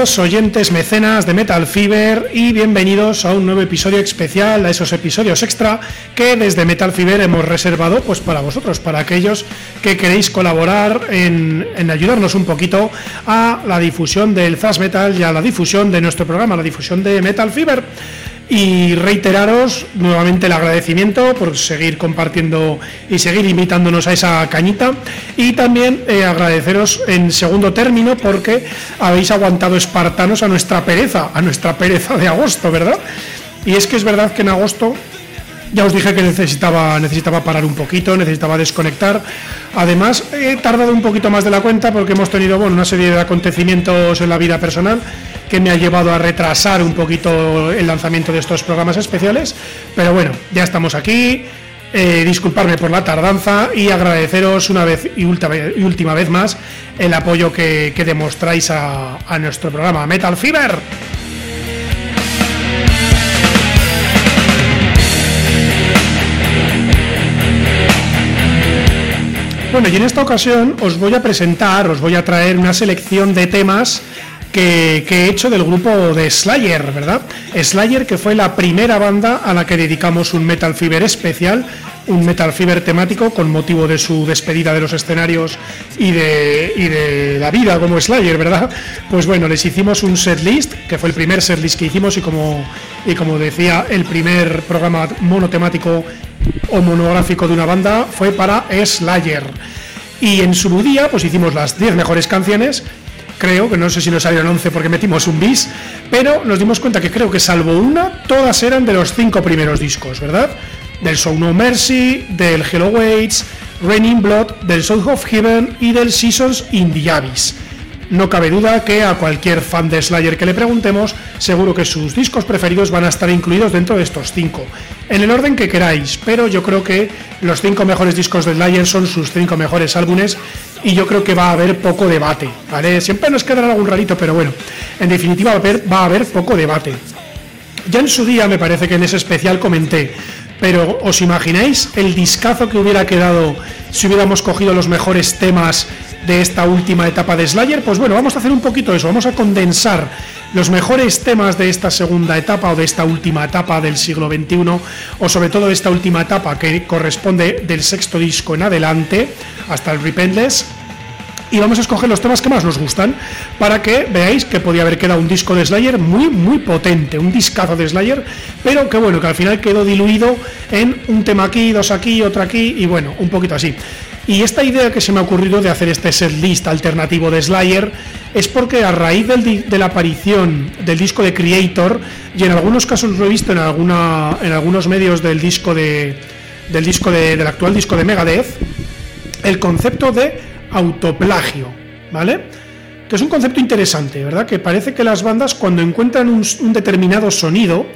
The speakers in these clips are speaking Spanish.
Oyentes mecenas de Metal Fever y bienvenidos a un nuevo episodio especial, a esos episodios extra que desde Metal Fever hemos reservado pues para vosotros, para aquellos que queréis colaborar en, en ayudarnos un poquito a la difusión del Thrash Metal y a la difusión de nuestro programa, la difusión de Metal Fever y reiteraros nuevamente el agradecimiento por seguir compartiendo y seguir invitándonos a esa cañita y también eh, agradeceros en segundo término porque habéis aguantado espartanos a nuestra pereza, a nuestra pereza de agosto, ¿verdad? Y es que es verdad que en agosto ya os dije que necesitaba, necesitaba parar un poquito, necesitaba desconectar. Además, he tardado un poquito más de la cuenta porque hemos tenido bueno, una serie de acontecimientos en la vida personal que me ha llevado a retrasar un poquito el lanzamiento de estos programas especiales. Pero bueno, ya estamos aquí. Eh, disculparme por la tardanza y agradeceros una vez y última, vez más el apoyo que, demostráis a, a nuestro programa Metal Fever. Bueno, y en esta ocasión os voy a presentar, os voy a traer una selección de temas que, he hecho del grupo de Slayer, ¿verdad? Slayer, que fue la primera banda a la que dedicamos un Metal Fever especial, un Metal Fever temático con motivo de su despedida de los escenarios y de, y de la vida como Slayer, ¿verdad? Pues bueno, les hicimos un setlist, que fue el primer setlist que hicimos y como, y como decía, el primer programa monotemático o monográfico de una banda fue para Slayer. Y en su día, pues hicimos las 10 mejores canciones. Creo que no sé si nos salieron 11 porque metimos un bis, pero nos dimos cuenta que creo que salvo una, todas eran de los cinco primeros discos, ¿verdad? Del Show No Mercy, del Hello Waits, Raining Blood, del Soul of Heaven y del Seasons in the Abyss. No cabe duda que a cualquier fan de Slayer que le preguntemos, seguro que sus discos preferidos van a estar incluidos dentro de estos cinco, en el orden que queráis, pero yo creo que los cinco mejores discos de Slayer son sus cinco mejores álbumes y yo creo que va a haber poco debate, ¿vale? Siempre nos quedará algún rarito, pero bueno, en definitiva va a haber poco debate. Ya en su día me parece que en ese especial comenté, pero ¿os imagináis el discazo que hubiera quedado si hubiéramos cogido los mejores temas de esta última etapa de Slayer, pues bueno, vamos a hacer un poquito eso, vamos a condensar los mejores temas de esta segunda etapa o de esta última etapa del siglo XXI, o sobre todo de esta última etapa que corresponde del sexto disco en adelante hasta el Repentless. Y vamos a escoger los temas que más nos gustan para que veáis que podía haber quedado un disco de Slayer muy, muy potente, un discazo de Slayer, pero que bueno, que al final quedó diluido en un tema aquí, dos aquí, otro aquí, y bueno, un poquito así. Y esta idea que se me ha ocurrido de hacer este setlist alternativo de Slayer es porque a raíz de la aparición del disco de Creator, y en algunos casos lo he visto en, alguna, en algunos medios del disco de, del disco del actual disco de Megadeth, el concepto de autoplagio, ¿vale? Que es un concepto interesante, ¿verdad? Que parece que las bandas cuando encuentran un determinado sonido,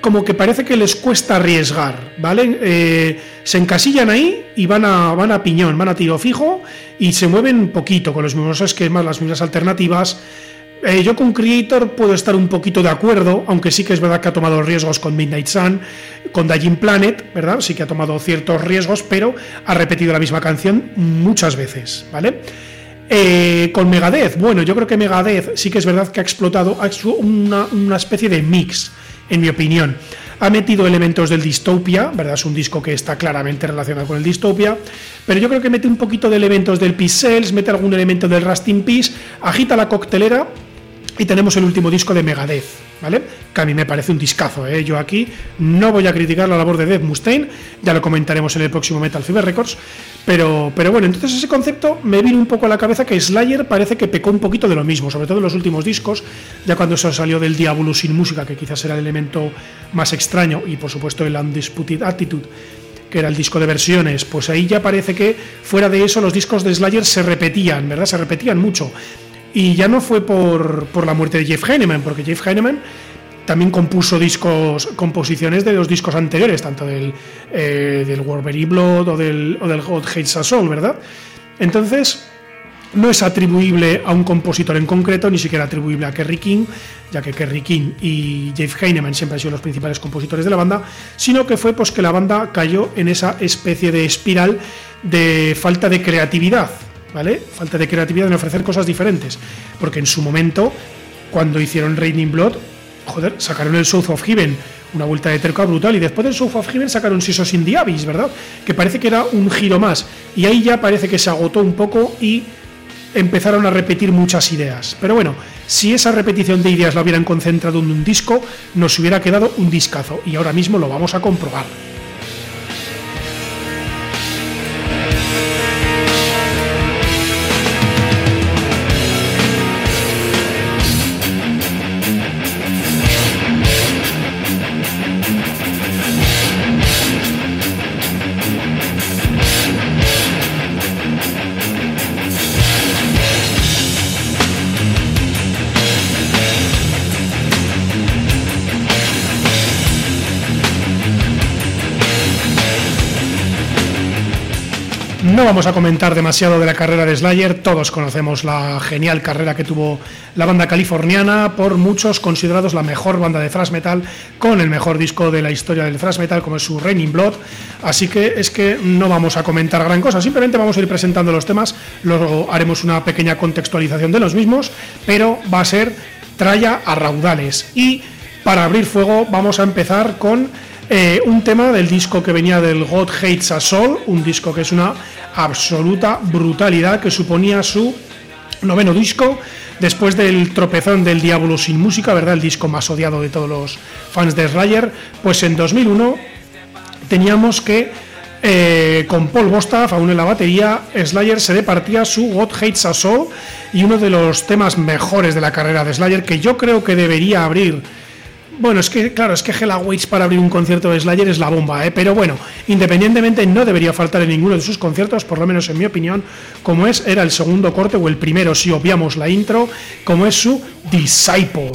como que parece que les cuesta arriesgar, ¿vale? Eh, se encasillan ahí y van a, van a piñón, van a tiro fijo y se mueven poquito con los mismos esquemas, las mismas alternativas. Eh, yo con Creator puedo estar un poquito de acuerdo, aunque sí que es verdad que ha tomado riesgos con Midnight Sun, con Dying Planet, ¿verdad? Sí que ha tomado ciertos riesgos, pero ha repetido la misma canción muchas veces, ¿vale? Eh, con Megadeth, bueno, yo creo que Megadeth sí que es verdad que ha explotado una, una especie de mix en mi opinión. Ha metido elementos del Dystopia, ¿verdad? Es un disco que está claramente relacionado con el Dystopia, pero yo creo que mete un poquito de elementos del Pixels, mete algún elemento del Rusting Peace, agita la coctelera y tenemos el último disco de Megadeth, ¿vale? Que a mí me parece un discazo, ¿eh? Yo aquí no voy a criticar la labor de Dave Mustaine, ya lo comentaremos en el próximo Metal Fever Records, pero, pero bueno, entonces ese concepto me vino un poco a la cabeza que Slayer parece que pecó un poquito de lo mismo, sobre todo en los últimos discos, ya cuando se salió del Diablo sin música, que quizás era el elemento más extraño, y por supuesto el Undisputed Attitude, que era el disco de versiones, pues ahí ya parece que fuera de eso los discos de Slayer se repetían, ¿verdad? Se repetían mucho. Y ya no fue por, por la muerte de Jeff Heinemann, porque Jeff Heinemann también compuso discos, composiciones de los discos anteriores, tanto del, eh, del Wolverine Blood o del, o del God Hates a Soul, ¿verdad? Entonces, no es atribuible a un compositor en concreto, ni siquiera atribuible a Kerry King, ya que Kerry King y Jeff Heinemann siempre han sido los principales compositores de la banda, sino que fue pues que la banda cayó en esa especie de espiral de falta de creatividad, ¿vale? Falta de creatividad en ofrecer cosas diferentes. Porque en su momento, cuando hicieron Raining Blood, joder, sacaron el South of Heaven, una vuelta de terca brutal, y después del South of Heaven sacaron Sisos in the Abyss, ¿verdad? Que parece que era un giro más. Y ahí ya parece que se agotó un poco y empezaron a repetir muchas ideas. Pero bueno, si esa repetición de ideas la hubieran concentrado en un disco, nos hubiera quedado un discazo. Y ahora mismo lo vamos a comprobar. Vamos a comentar demasiado de la carrera de Slayer, todos conocemos la genial carrera que tuvo la banda californiana, por muchos considerados la mejor banda de thrash metal, con el mejor disco de la historia del thrash metal como es su Raining Blood, así que es que no vamos a comentar gran cosa, simplemente vamos a ir presentando los temas, luego haremos una pequeña contextualización de los mismos, pero va a ser tralla a raudales. Y para abrir fuego vamos a empezar con eh, un tema del disco que venía del God Hates a Soul, un disco que es una absoluta brutalidad que suponía su noveno disco después del tropezón del Diablo sin música, ¿verdad? El disco más odiado de todos los fans de Slayer, pues en 2001 teníamos que eh, con Paul Bostaff aún en la batería, Slayer se departía su God Hates a Soul y uno de los temas mejores de la carrera de Slayer que yo creo que debería abrir bueno, es que, claro, es que Hella Waits para abrir un concierto de Slayer es la bomba, ¿eh? Pero bueno, independientemente no debería faltar en ninguno de sus conciertos, por lo menos en mi opinión, como es, era el segundo corte o el primero, si obviamos la intro, como es su Disciple.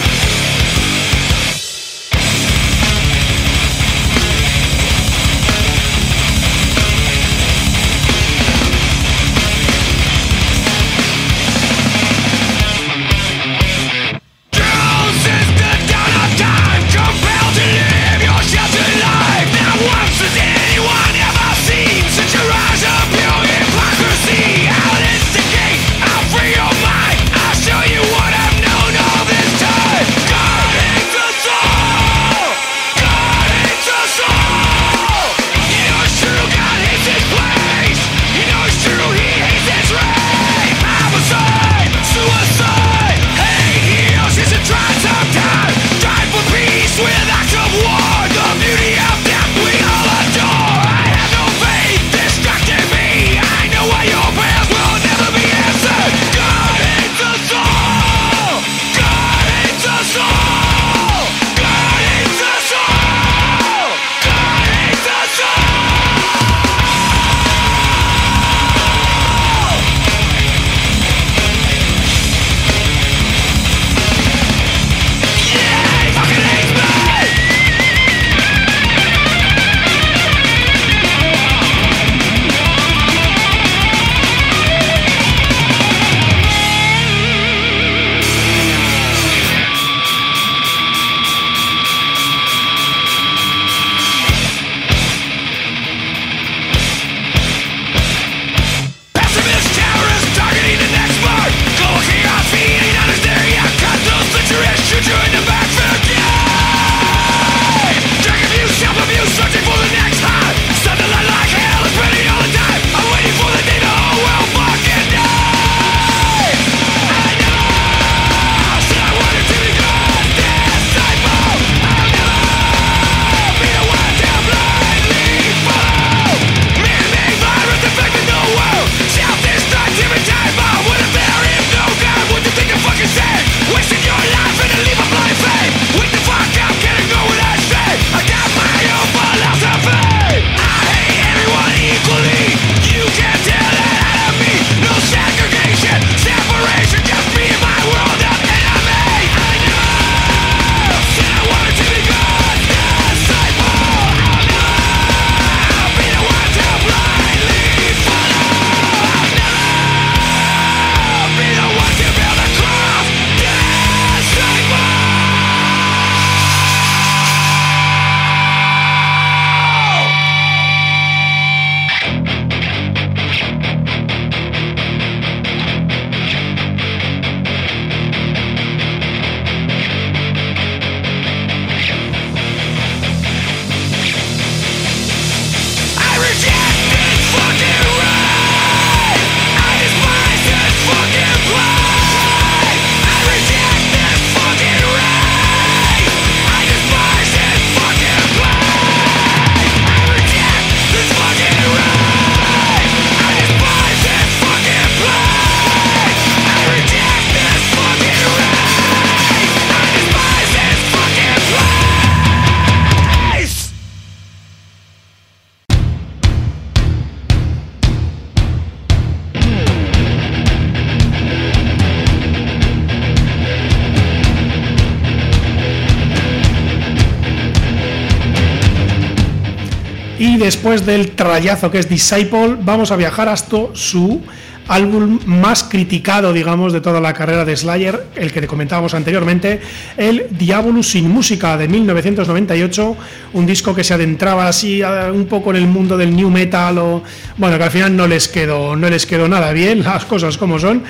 Después del trayazo que es Disciple, vamos a viajar hasta su álbum más criticado, digamos, de toda la carrera de Slayer, el que te comentábamos anteriormente, el Diabolus sin música de 1998, un disco que se adentraba así un poco en el mundo del new metal bueno, que al final no les quedó no les quedó nada bien, las cosas como son.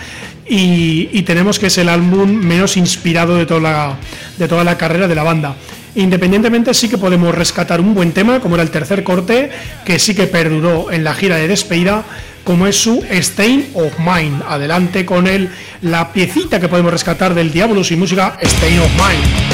Y, y tenemos que es el álbum menos inspirado de toda la, de toda la carrera de la banda. Independientemente sí que podemos rescatar un buen tema, como era el tercer corte, que sí que perduró en la gira de despedida, como es su Stain of Mind. Adelante con él, la piecita que podemos rescatar del Diablo y música Stain of Mind.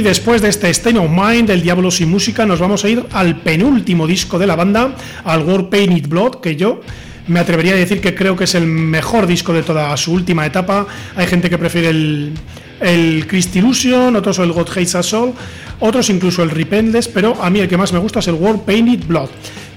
Y después de este Stain of Mind, del Diablo sin música, nos vamos a ir al penúltimo disco de la banda, al War Painted Blood, que yo me atrevería a decir que creo que es el mejor disco de toda su última etapa. Hay gente que prefiere el, el Christ Illusion, otros el God Hates Us All, otros incluso el Repentless, pero a mí el que más me gusta es el War Painted Blood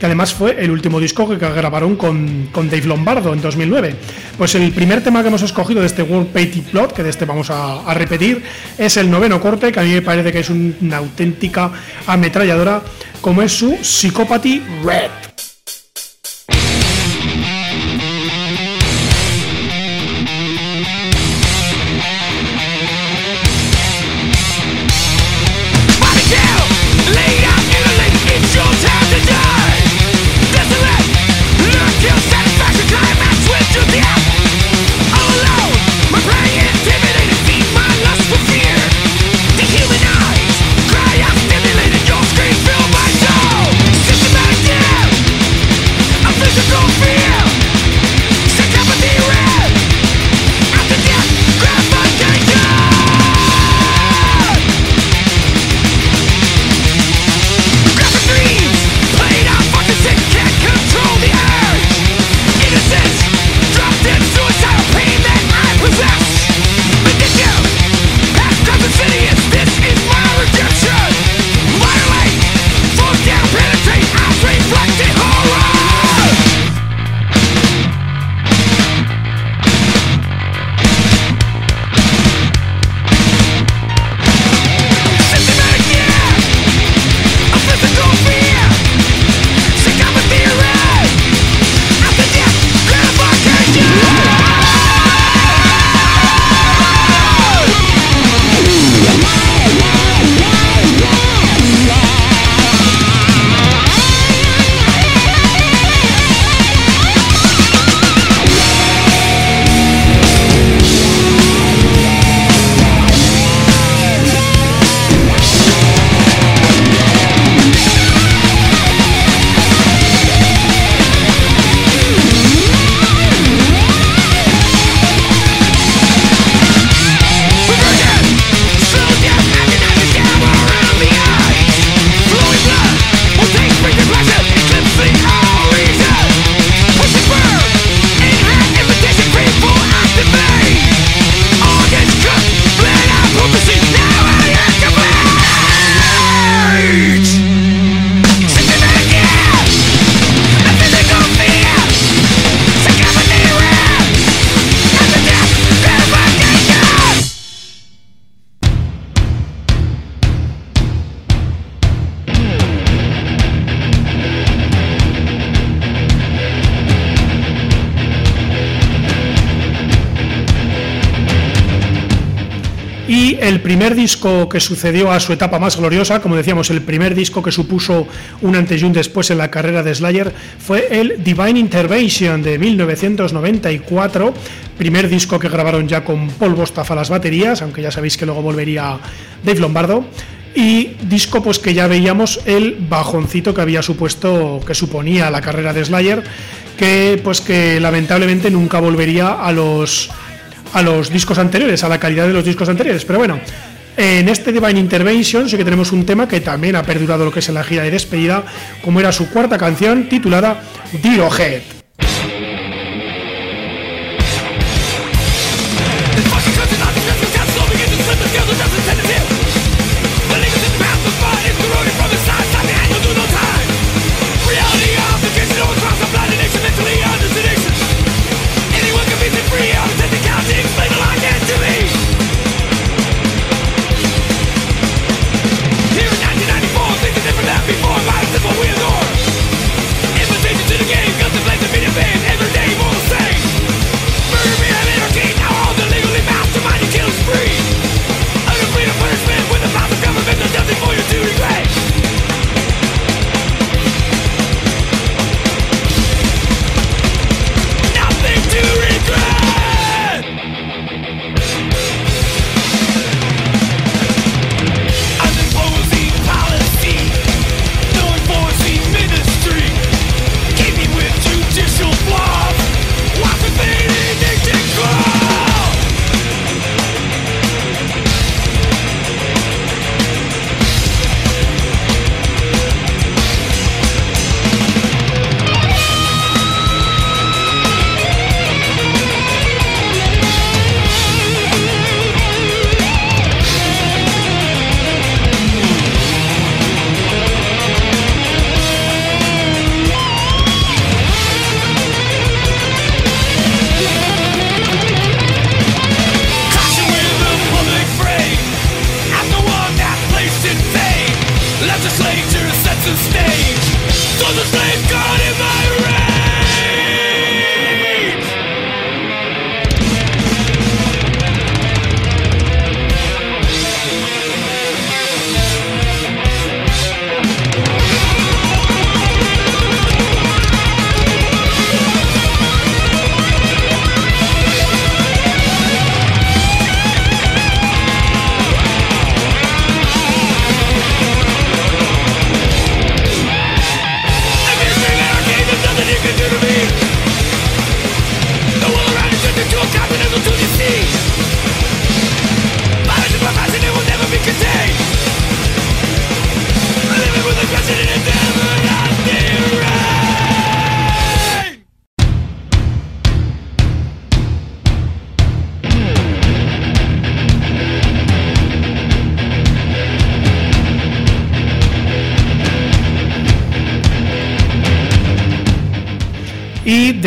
que además fue el último disco que grabaron con, Dave Lombardo en 2009. Pues el primer tema que hemos escogido de este World Painted Plot, que de este vamos a, repetir, es el noveno corte, que a mí me parece que es una auténtica ametralladora, como es su Psychopathy Red. Primer disco que sucedió a su etapa más gloriosa, como decíamos, el primer disco que supuso un antes y un después en la carrera de Slayer fue el Divine Intervention de 1994, primer disco que grabaron ya con Paul Bostaff a las baterías, aunque ya sabéis que luego volvería Dave Lombardo y disco pues que ya veíamos el bajoncito que había supuesto que suponía la carrera de Slayer que pues que lamentablemente nunca volvería a los a los discos anteriores, a la calidad de los discos anteriores. Pero bueno, en este Divine Intervention sí que tenemos un tema que también ha perdurado lo que es la gira de despedida, como era su cuarta canción titulada Diro Head.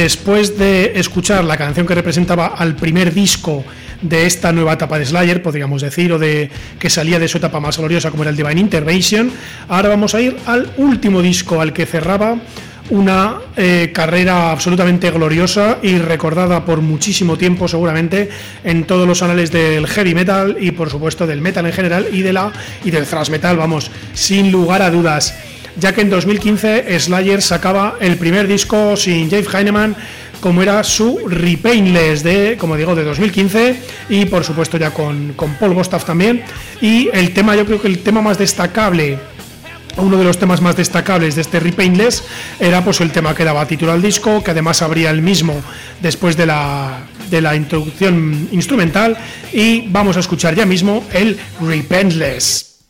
Después de escuchar la canción que representaba al primer disco de esta nueva etapa de Slayer, podríamos decir, o de que salía de su etapa más gloriosa como era el Divine Intervention, ahora vamos a ir al último disco al que cerraba una eh, carrera absolutamente gloriosa y recordada por muchísimo tiempo seguramente en todos los anales del heavy metal y por supuesto del metal en general y de la y del thrash metal, vamos, sin lugar a dudas ya que en 2015 Slayer sacaba el primer disco sin Jave Heinemann como era su Repainless de, como digo, de 2015 y por supuesto ya con, con Paul Bostaff también y el tema, yo creo que el tema más destacable uno de los temas más destacables de este Repainless era pues el tema que daba título al disco, que además abría el mismo después de la, de la introducción instrumental y vamos a escuchar ya mismo el Repainless.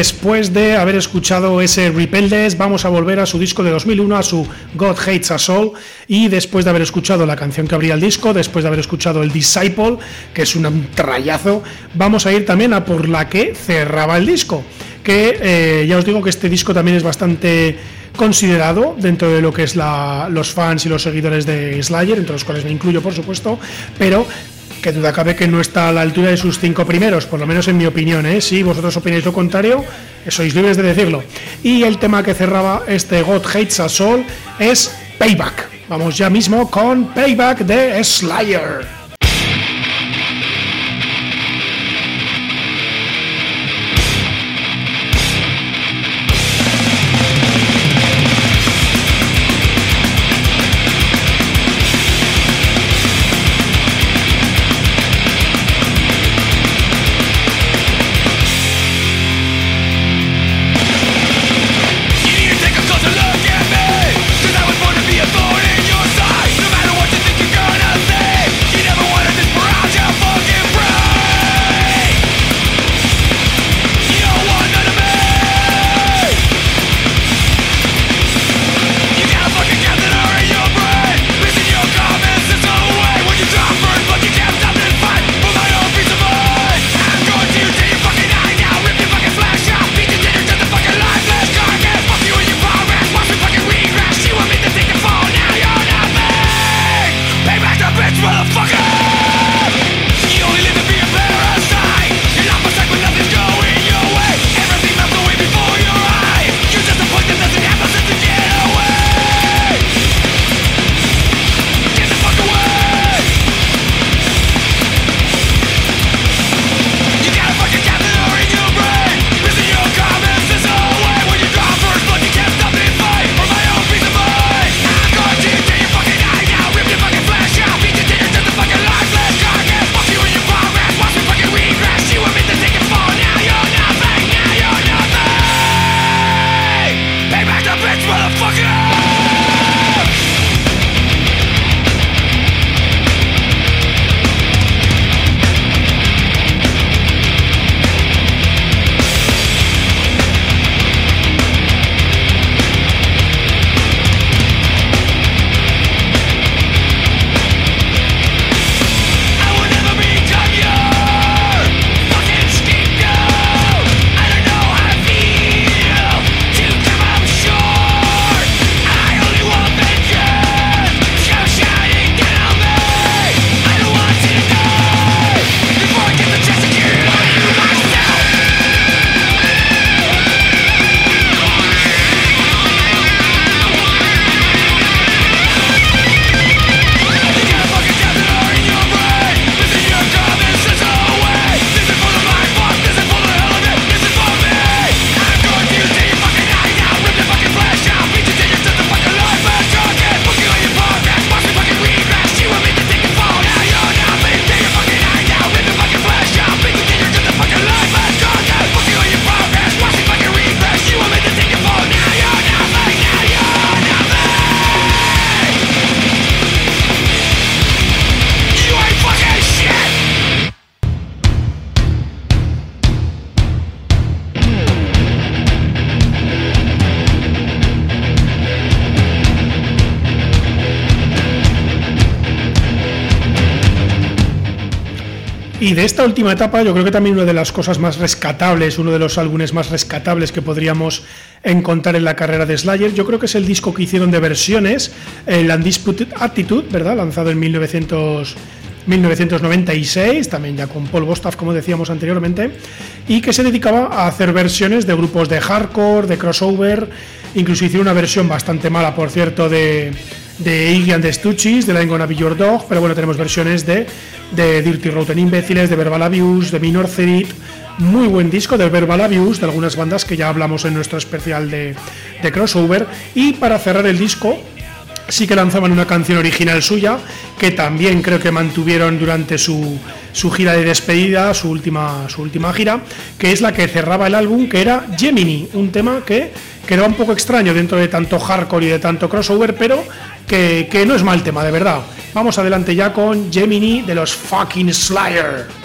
Después de haber escuchado ese Repeldes, vamos a volver a su disco de 2001, a su God Hates a Soul. Y después de haber escuchado la canción que abría el disco, después de haber escuchado el Disciple, que es un trayazo, vamos a ir también a por la que cerraba el disco. Que eh, ya os digo que este disco también es bastante considerado dentro de lo que es los fans y los seguidores de Slayer, entre los cuales me incluyo por supuesto, pero que duda cabe que no está a la altura de sus cinco primeros, por lo menos en mi opinión. ¿eh? Si vosotros opináis lo contrario, sois libres de decirlo. Y el tema que cerraba este God Hates a Soul es Payback. Vamos ya mismo con Payback de Slayer. Esta última etapa, yo creo que también una de las cosas más rescatables, uno de los álbumes más rescatables que podríamos encontrar en la carrera de Slayer, yo creo que es el disco que hicieron de versiones, el Undisputed Attitude, ¿verdad? Lanzado en 1900. 1996, también ya con Paul Bostaff, como decíamos anteriormente, y que se dedicaba a hacer versiones de grupos de hardcore, de crossover, incluso hicieron una versión bastante mala, por cierto, de, de Iggy and the Stooges, de la Gonna Be Your Dog, pero bueno, tenemos versiones de, de Dirty Rotten Imbéciles, de Verbal Abuse, de Minor Threat, muy buen disco de Verbal Abuse, de algunas bandas que ya hablamos en nuestro especial de, de crossover, y para cerrar el disco, sí que lanzaban una canción original suya, que también creo que mantuvieron durante su, su, gira de despedida, su última, su última gira, que es la que cerraba el álbum, que era Gemini, un tema que quedaba un poco extraño dentro de tanto hardcore y de tanto crossover, pero que, que no es mal tema, de verdad. Vamos adelante ya con Gemini de los fucking Slayer.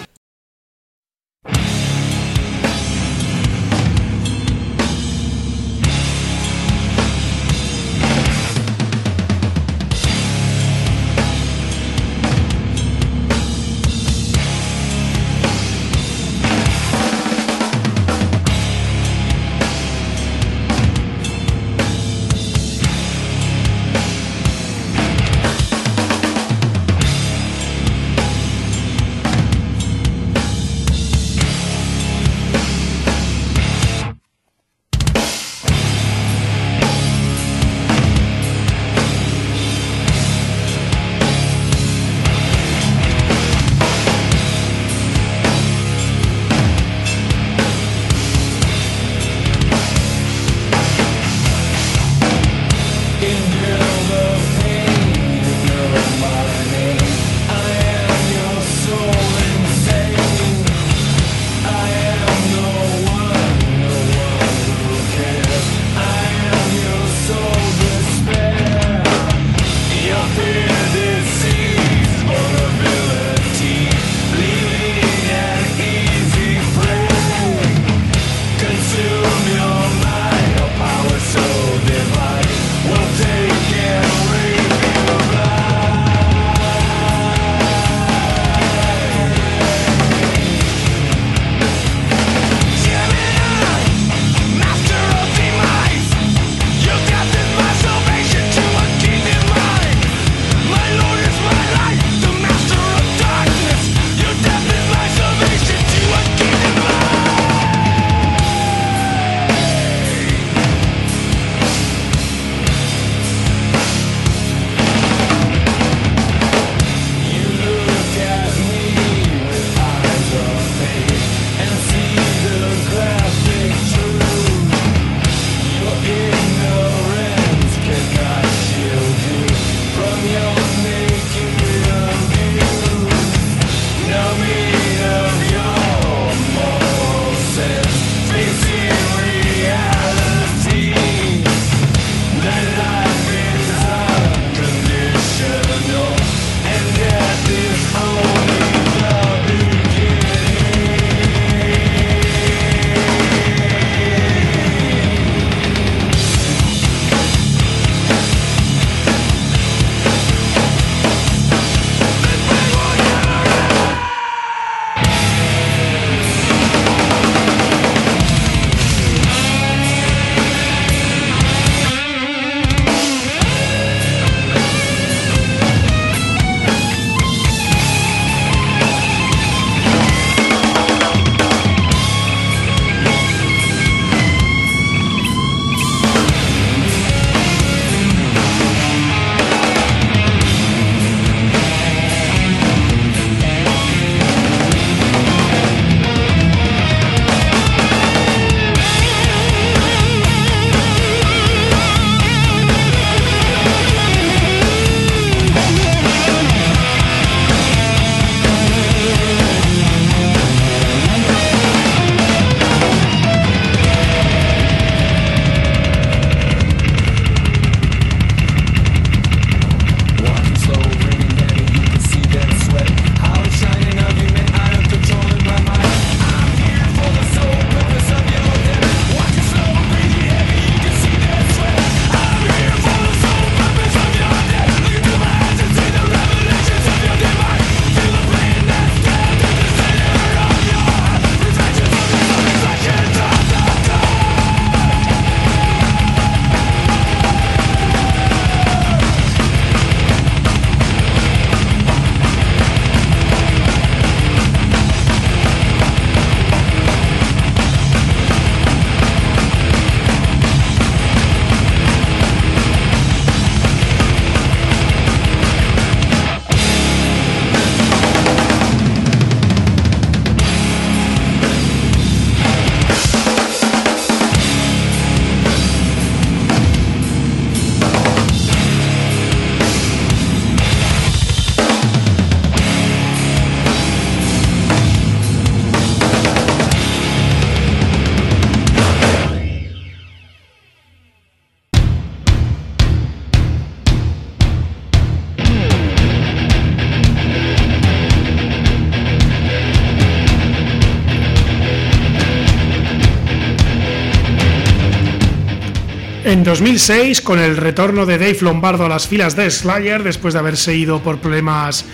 2006, con el retorno de Dave Lombardo a las filas de Slayer, después de haberse ido por problemas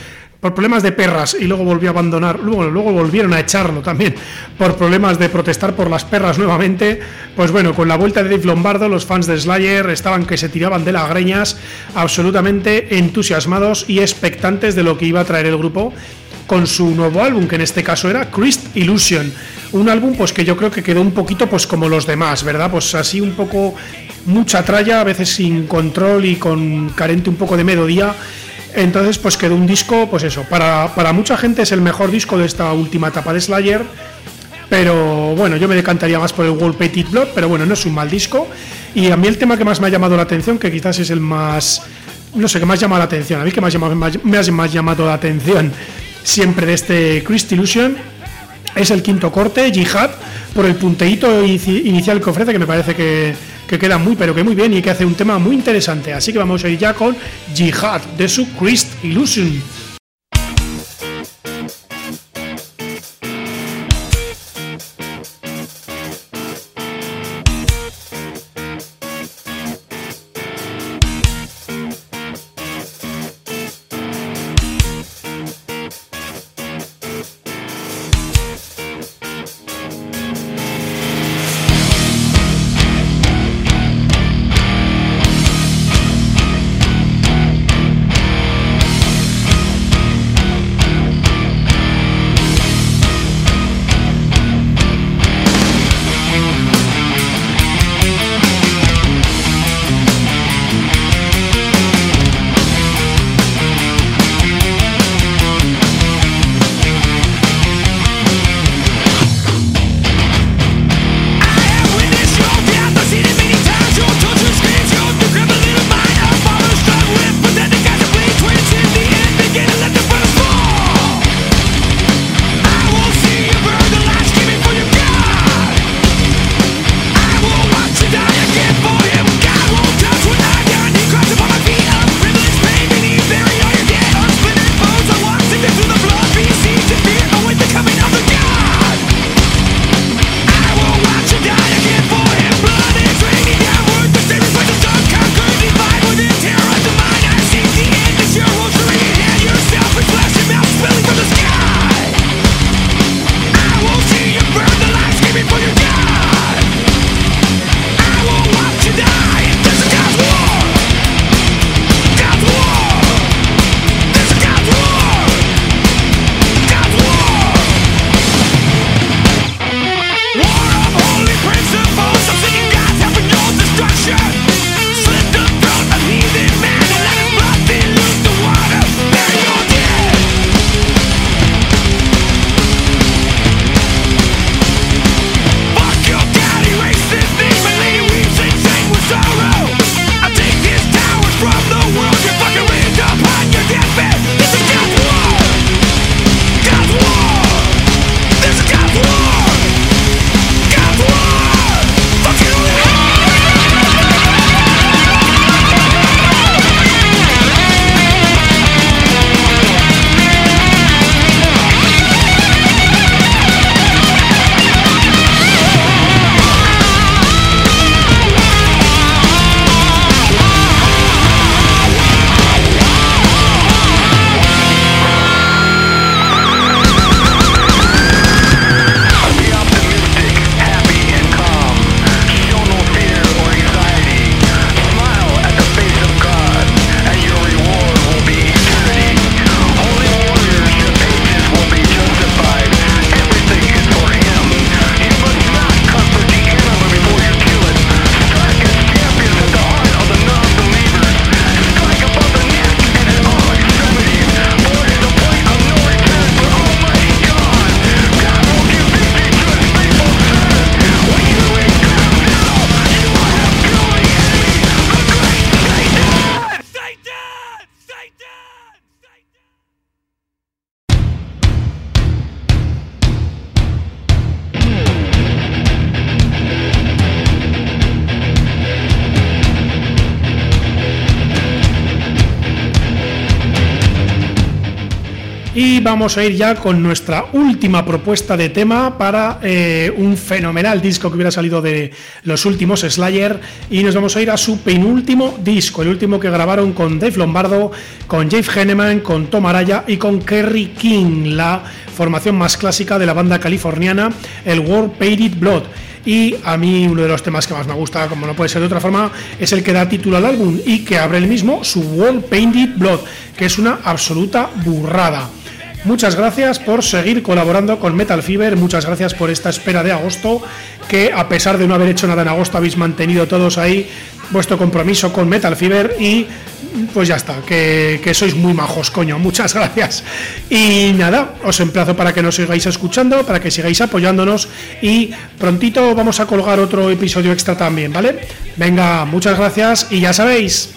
por problemas de perras y luego volvió a abandonar, luego, luego volvieron a echarlo también por problemas de protestar por las perras nuevamente, pues bueno, con la vuelta de Dave Lombardo los fans de Slayer estaban que se tiraban de las greñas, absolutamente entusiasmados y expectantes de lo que iba a traer el grupo con su nuevo álbum, que en este caso era Christ Illusion, un álbum pues que yo creo que quedó un poquito pues como los demás, ¿verdad? Pues así un poco mucha tralla, a veces sin control y con carente un poco de melodía entonces, pues quedó un disco, pues eso, para, para mucha gente es el mejor disco de esta última etapa de Slayer, pero bueno, yo me decantaría más por el World Petit Blood, pero bueno, no es un mal disco. Y a mí el tema que más me ha llamado la atención, que quizás es el más, no sé, que más llama la atención, a mí que más, llama, me ha más llamado la atención siempre de este Christ Illusion, es el quinto corte, Jihad, por el punteíto inicial que ofrece, que me parece que, que queda muy pero que muy bien y que hace un tema muy interesante. Así que vamos a ir ya con Jihad de su Christ Illusion. Vamos a ir ya con nuestra última propuesta de tema para eh, un fenomenal disco que hubiera salido de los últimos Slayer y nos vamos a ir a su penúltimo disco, el último que grabaron con Dave Lombardo, con Jeff Henneman, con Tom Araya y con Kerry King, la formación más clásica de la banda californiana, el World Painted Blood y a mí uno de los temas que más me gusta, como no puede ser de otra forma, es el que da título al álbum y que abre el mismo, su World Painted Blood, que es una absoluta burrada. Muchas gracias por seguir colaborando con Metal Fever, muchas gracias por esta espera de agosto, que a pesar de no haber hecho nada en agosto habéis mantenido todos ahí vuestro compromiso con Metal Fever y pues ya está, que, sois muy majos, coño, muchas gracias. Y nada, os emplazo para que nos sigáis escuchando, para que sigáis apoyándonos y prontito vamos a colgar otro episodio extra también, ¿vale? Venga, muchas gracias y ya sabéis.